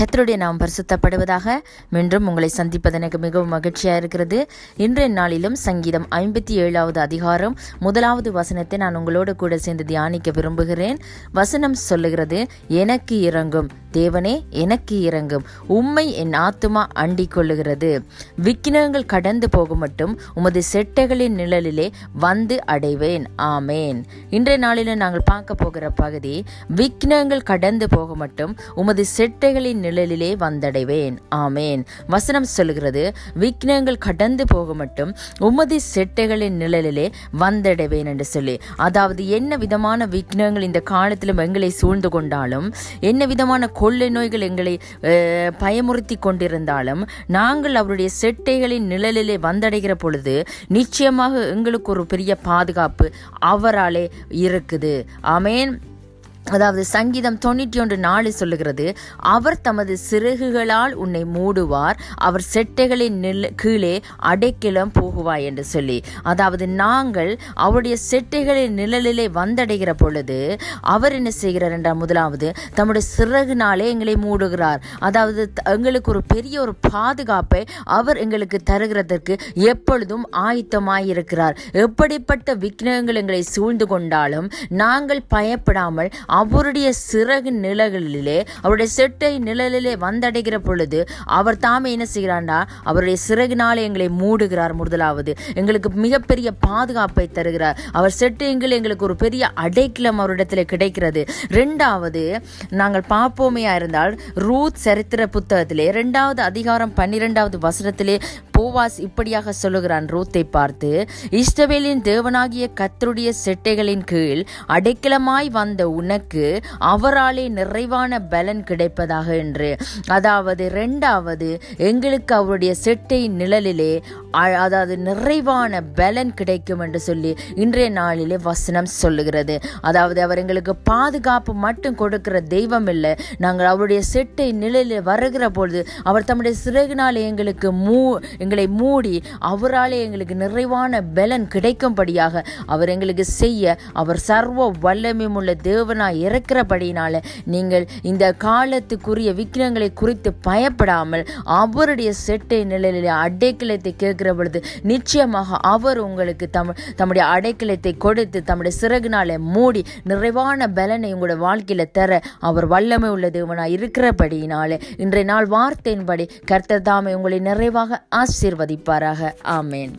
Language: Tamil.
கத்தருடைய நாம் பரிசுத்தப்படுவதாக மீண்டும் உங்களை சந்திப்பது எனக்கு மிகவும் மகிழ்ச்சியாக இருக்கிறது. இன்றைய நாளிலும் சங்கீதம் ஐம்பத்தி ஏழாவது அதிகாரம் முதலாவது வசனத்தை நான் உங்களோடு கூட சேர்ந்து தியானிக்க விரும்புகிறேன். வசனம் சொல்லுகிறது எனக்கு இறங்கும் தேவனே எனக்கு இறங்கும் உம்மை என் ஆத்துமா அண்டிக் கொள்ளுகிறது விக்கினங்கள் கடந்து போக மட்டும் உமது செட்டைகளின் நிழலிலே வந்து அடைவேன். ஆமேன். இன்றைய நாளில் நாங்கள் பார்க்க போகிற பகுதி விக்னங்கள் கடந்து போக மட்டும் உமது செட்டைகளின் நிழலிலே வந்தடைவேன். ஆமேன். வசனம் சொல்கிறது விக்னங்கள் கடந்து போக மட்டும் உமது செட்டைகளின் நிழலிலே வந்தடைவேன் என்று சொல்லி. அதாவது என்ன விதமான விக்னங்கள் இந்த காலத்திலும் எங்களை சூழ்ந்து கொண்டாலும் என்ன விதமான கொள்ளை நோய்கள் எங்களை அஹ், பயமுறுத்தி கொண்டிருந்தாலும் நாங்கள் அவருடைய செட்டைகளின் நிழலிலே வந்தடைகிற பொழுது நிச்சயமாக எங்களுக்கு ஒரு பெரிய பாதுகாப்பு அவராலே இருக்குது. ஆமேன். அதாவது சங்கீதம் தொண்ணூற்றி ஒன்று நாலு சொல்லுகிறது அவர் தமது சிறகுகளால் உன்னை மூடுவார் அவர் செட்டைகளின் நில கீழே அடைக்கலம் போகுவாய் என்று சொல்லி. அதாவது நாங்கள் அவருடைய செட்டைகளின் நிழலிலே வந்தடைகிற பொழுது அவர் என்ன செய்கிறார் என்றால் முதலாவது தம்முடைய சிறகுனாலே எங்களை மூடுகிறார். அதாவது த- எங்களுக்கு ஒரு பெரிய ஒரு பாதுகாப்பை அவர் எங்களுக்கு தருகிறதற்கு எப்பொழுதும் ஆயத்தமாயிருக்கிறார். எப்படிப்பட்ட விக்னங்கள் எங்களை சூழ்ந்து கொண்டாலும் நாங்கள் பயப்படாமல் அவருடைய சிறகு நிழலிலே அவருடைய செட்டை நிழலிலே வந்தடைகிற பொழுது அவர் தாமே என்ன செய்கிறாண்டா அவருடைய சிறகுனாலே எங்களை மூடுகிறார் முதலாவது. எங்களுக்கு மிகப்பெரிய பாதுகாப்பை தருகிறார். அவர் செட்டைங்கள் எங்களுக்கு ஒரு பெரிய அடைக்கலம் அவரிடத்தில் கிடைக்கிறது. ரெண்டாவது நாங்கள் பார்ப்போமையா இருந்தால் ரூத் சரித்திர புத்தகத்திலே ரெண்டாவது அதிகாரம் பன்னிரெண்டாவது வசனத்திலே போவாஸ் இப்படியாக சொல்லுகிறான் ரூத்தை பார்த்து இஸ்ரவேலின் தேவனாகிய கத்தருடைய செட்டைகளின் கீழ் அடைக்கலமாய் வந்த உனக்கு அவராலே நிறைவான பலன் கிடைப்பதாக என்று. அதாவது ரெண்டாவது எங்களுக்கு அவருடைய செட்டை நிழலிலே அதாவது நிறைவான பலன் கிடைக்கும் என்று சொல்லி இன்றைய நாளிலே வசனம் சொல்லுகிறது. அதாவது அவர் எங்களுக்கு பாதுகாப்பு மட்டும் கொடுக்கிற தெய்வம் இல்லை. நாங்கள் அவருடைய செட்டை நிழலில் வருகிற பொழுது அவர் தம்முடைய சிறகுனாலே எங்களுக்கு மூ எங்களை மூடி அவராலே எங்களுக்கு நிறைவான பலன் கிடைக்கும்படியாக அவர் எங்களுக்கு செய்ய அவர் சர்வ வல்லமையும் உள்ள தேவனாய் இருக்கிறபடினால நீங்கள் இந்த காலத்துக்குரிய விக்கிரங்களை குறித்து பயப்படாமல் அவருடைய செட்டை நிலையிலே அடைக்கலத்தை கேட்கிற பொழுது நிச்சயமாக அவர் உங்களுக்கு தம் தம்முடைய அடைக்கலத்தை கொடுத்து தம்முடைய சிறகுனாலே மூடி நிறைவான பலனை உங்களோட வாழ்க்கையில் தர அவர் வல்லமை உள்ள தேவனாய் இருக்கிறபடியினாலே இன்றைய நாள் வார்த்தையின்படி கர்த்தர் தாமே உங்களை நிறைவாக ஆசீர்வதிப்பாராக. ஆமேன்.